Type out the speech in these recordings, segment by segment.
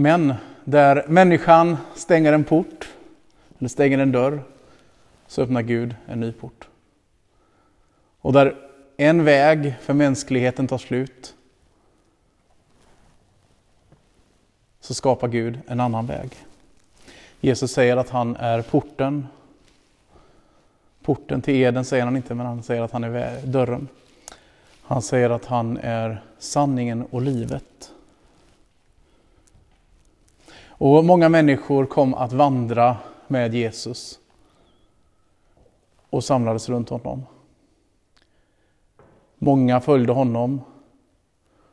Men där människan stänger en port, eller stänger en dörr, så öppnar Gud en ny port. Och där en väg för mänskligheten tar slut, så skapar Gud en annan väg. Jesus säger att han är porten. Porten till Eden säger han inte, men han säger att han är dörren. Han säger att han är sanningen och livet. Och många människor kom att vandra med Jesus och samlades runt honom. Många följde honom,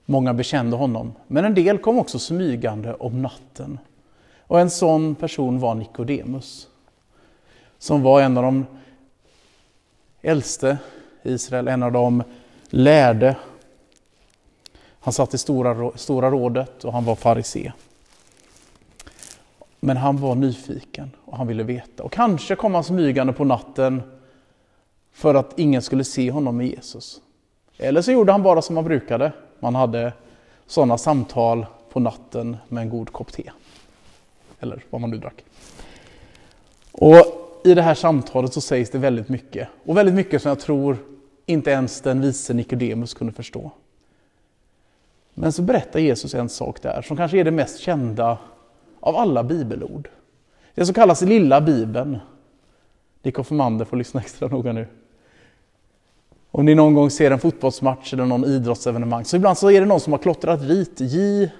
många bekände honom, men en del kom också smygande om natten. Och en sån person var Nikodemus, som var en av de äldste i Israel, en av de lärde. Han satt i stora, stora rådet och han var farisé. Men han var nyfiken och han ville veta. Och kanske kom han smygande på natten för att ingen skulle se honom med Jesus. Eller så gjorde han bara som han brukade. Man hade sådana samtal på natten med en god kopp te. Eller vad man nu drack. Och i det här samtalet så sägs det väldigt mycket. Och väldigt mycket som jag tror inte ens den vise Nikodemus kunde förstå. Men så berättar Jesus en sak där som kanske är det mest kända av alla bibelord. Det som kallas lilla bibeln. Ni konfirmander får lyssna extra noga nu. Om ni någon gång ser en fotbollsmatch eller någon idrottsevenemang, så ibland så är det någon som har klottrat dit J,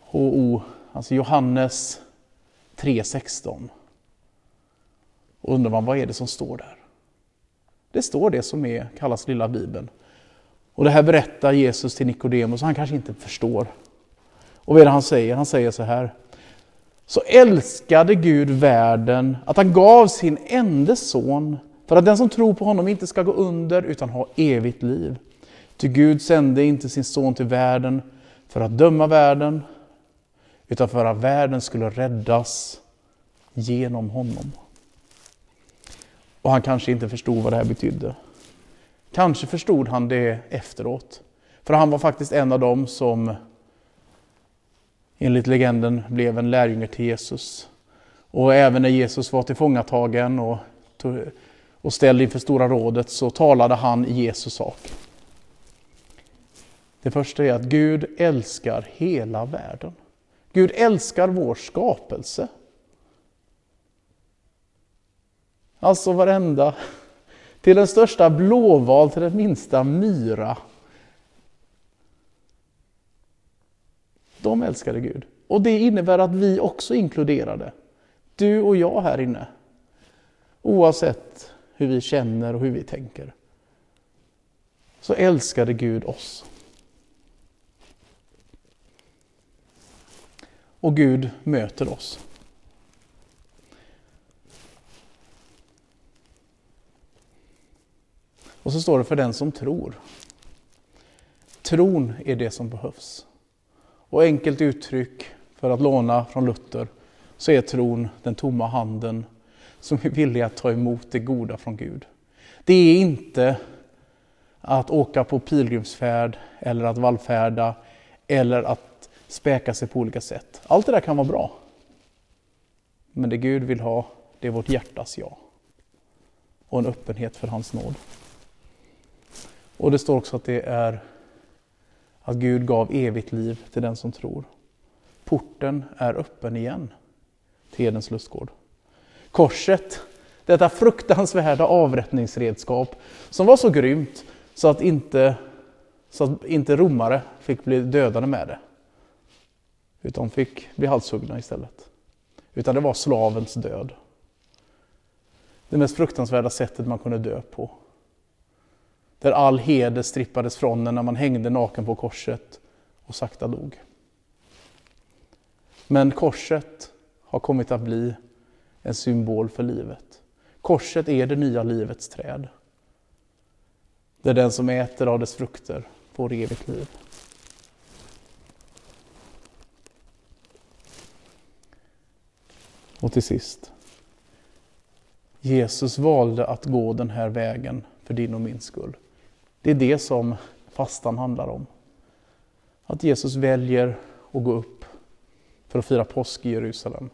H, O, alltså Johannes 3.16. Och undrar man, vad är det som står där? Det står det som är, kallas lilla bibeln. Och det här berättar Jesus till Nikodemus, han kanske inte förstår. Och vad är det han säger? Han säger så här. Så älskade Gud världen att han gav sin enda son för att den som tror på honom inte ska gå under utan ha evigt liv. Ty Gud sände inte sin son till världen för att döma världen utan för att världen skulle räddas genom honom. Och han kanske inte förstod vad det här betydde. Kanske förstod han det efteråt. För han var faktiskt en av dem som enligt legenden blev en lärjunge till Jesus. Och även när Jesus var tillfångatagen och, och ställd inför Stora rådet så talade han i Jesus sak. Det första är att Gud älskar hela världen. Gud älskar vår skapelse. Alltså varenda, till den största blåval, till den minsta myra. De älskade Gud. Och det innebär att vi också inkluderade. Du och jag här inne. Oavsett hur vi känner och hur vi tänker. Så älskade Gud oss. Och Gud möter oss. Och så står det för den som tror. Tron är det som behövs. Och enkelt uttryck, för att låna från Luther, så är tron den tomma handen som är villig att ta emot det goda från Gud. Det är inte att åka på pilgrimsfärd eller att vallfärda eller att späka sig på olika sätt. Allt det där kan vara bra. Men det Gud vill ha, det är vårt hjärtas ja. Och en öppenhet för hans nåd. Och det står också att det är att Gud gav evigt liv till den som tror. Porten är öppen igen till Edens lustgård. Korset, detta fruktansvärda avrättningsredskap som var så grymt så att inte, så att inte romare fick bli dödade med det. Utan fick bli halshuggna istället. Utan det var slavens död. Det mest fruktansvärda sättet man kunde dö på. Där all heder strippades från en när man hängde naken på korset och sakta dog. Men korset har kommit att bli en symbol för livet. Korset är det nya livets träd. Där den som äter av dess frukter får evigt liv. Och till sist. Jesus valde att gå den här vägen för din och min skull. Det är det som fastan handlar om. Att Jesus väljer att gå upp för att fira påsk i Jerusalem.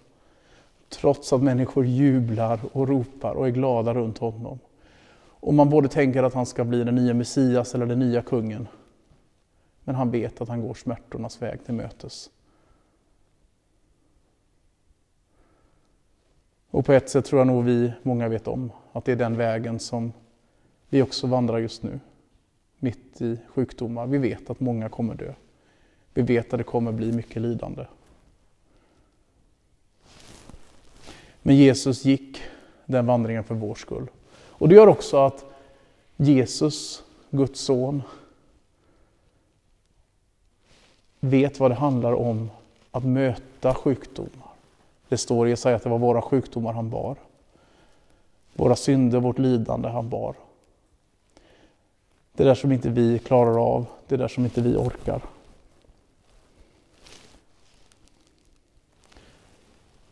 Trots att människor jublar och ropar och är glada runt honom. Och man både tänker att han ska bli den nya Messias eller den nya kungen. Men han vet att han går smärtornas väg till mötes. Och på ett sätt tror jag nog vi många vet om att det är den vägen som vi också vandrar just nu. Mitt i sjukdomar. Vi vet att många kommer dö. Vi vet att det kommer bli mycket lidande. Men Jesus gick den vandringen för vår skull. Och det gör också att Jesus, Guds son, vet vad det handlar om att möta sjukdomar. Det står i Jesaja att det var våra sjukdomar han bar. Våra synder, vårt lidande han bar. Det där som inte vi klarar av, det där som inte vi orkar.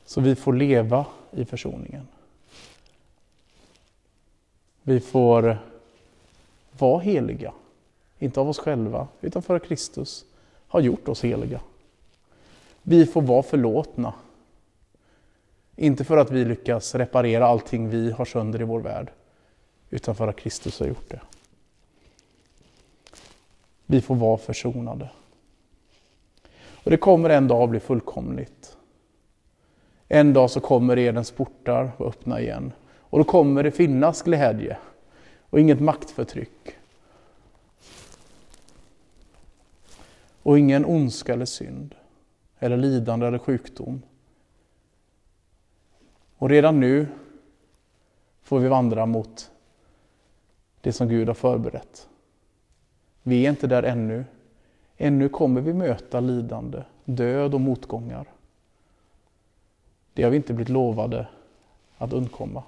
Så vi får leva i försoningen. Vi får vara heliga, inte av oss själva, utan för att Kristus har gjort oss heliga. Vi får vara förlåtna. Inte för att vi lyckas reparera allting vi har sönder i vår värld, utan för att Kristus har gjort det. Vi får vara försonade. Och det kommer en dag bli fullkomligt. En dag så kommer edens portar att öppna igen. Och då kommer det finnas glädje och inget maktförtryck. Och ingen ondska eller synd, eller lidande eller sjukdom. Och redan nu får vi vandra mot det som Gud har förberett. Vi är inte där ännu. Ännu kommer vi möta lidande, död och motgångar. Det har vi inte blivit lovade att undkomma.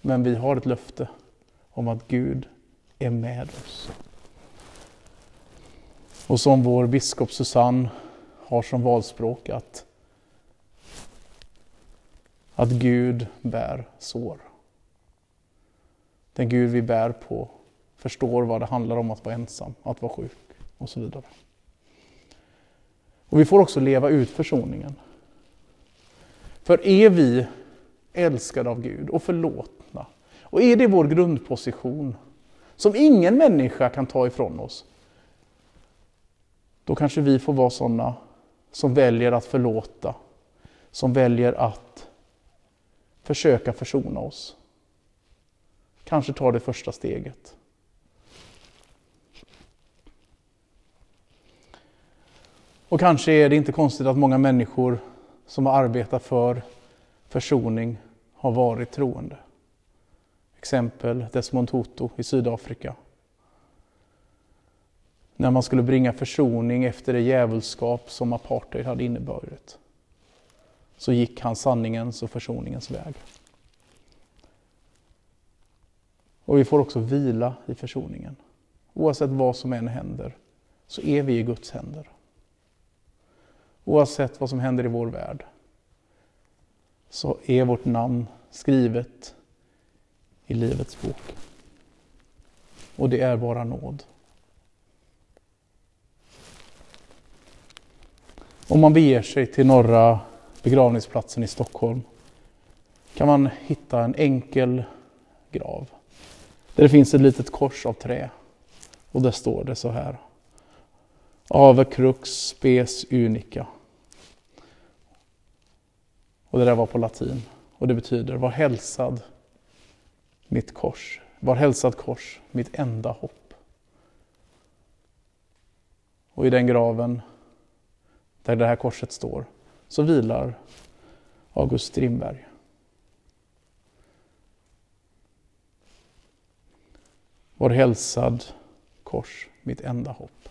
Men vi har ett löfte om att Gud är med oss. Och som vår biskop Susanne har som valspråk att, att Gud bär sår. Den Gud vi bär på förstår vad det handlar om att vara ensam, att vara sjuk och så vidare. Och vi får också leva ut försoningen. För är vi älskade av Gud och förlåtna, och är det vår grundposition, som ingen människa kan ta ifrån oss, då kanske vi får vara sådana som väljer att förlåta, som väljer att försöka försona oss. Kanske ta det första steget. Och kanske är det inte konstigt att många människor som har arbetat för försoning har varit troende. Exempel Desmond Tutu i Sydafrika. När man skulle bringa försoning efter det djävulskap som apartheid hade inneburit så gick han sanningens och försoningens väg. Och vi får också vila i försoningen. Oavsett vad som än händer så är vi i Guds händer. Oavsett vad som händer i vår värld så är vårt namn skrivet i Livets bok. Och det är bara nåd. Om man beger sig till norra begravningsplatsen i Stockholm kan man hitta en enkel grav. Där det finns ett litet kors av trä. Och där står det så här. Ave crux spes unica. Och det där var på latin. Och det betyder var hälsad mitt kors. Var hälsad kors, mitt enda hopp. Och i den graven där det här korset står så vilar August Strindberg. Var hälsad kors, mitt enda hopp.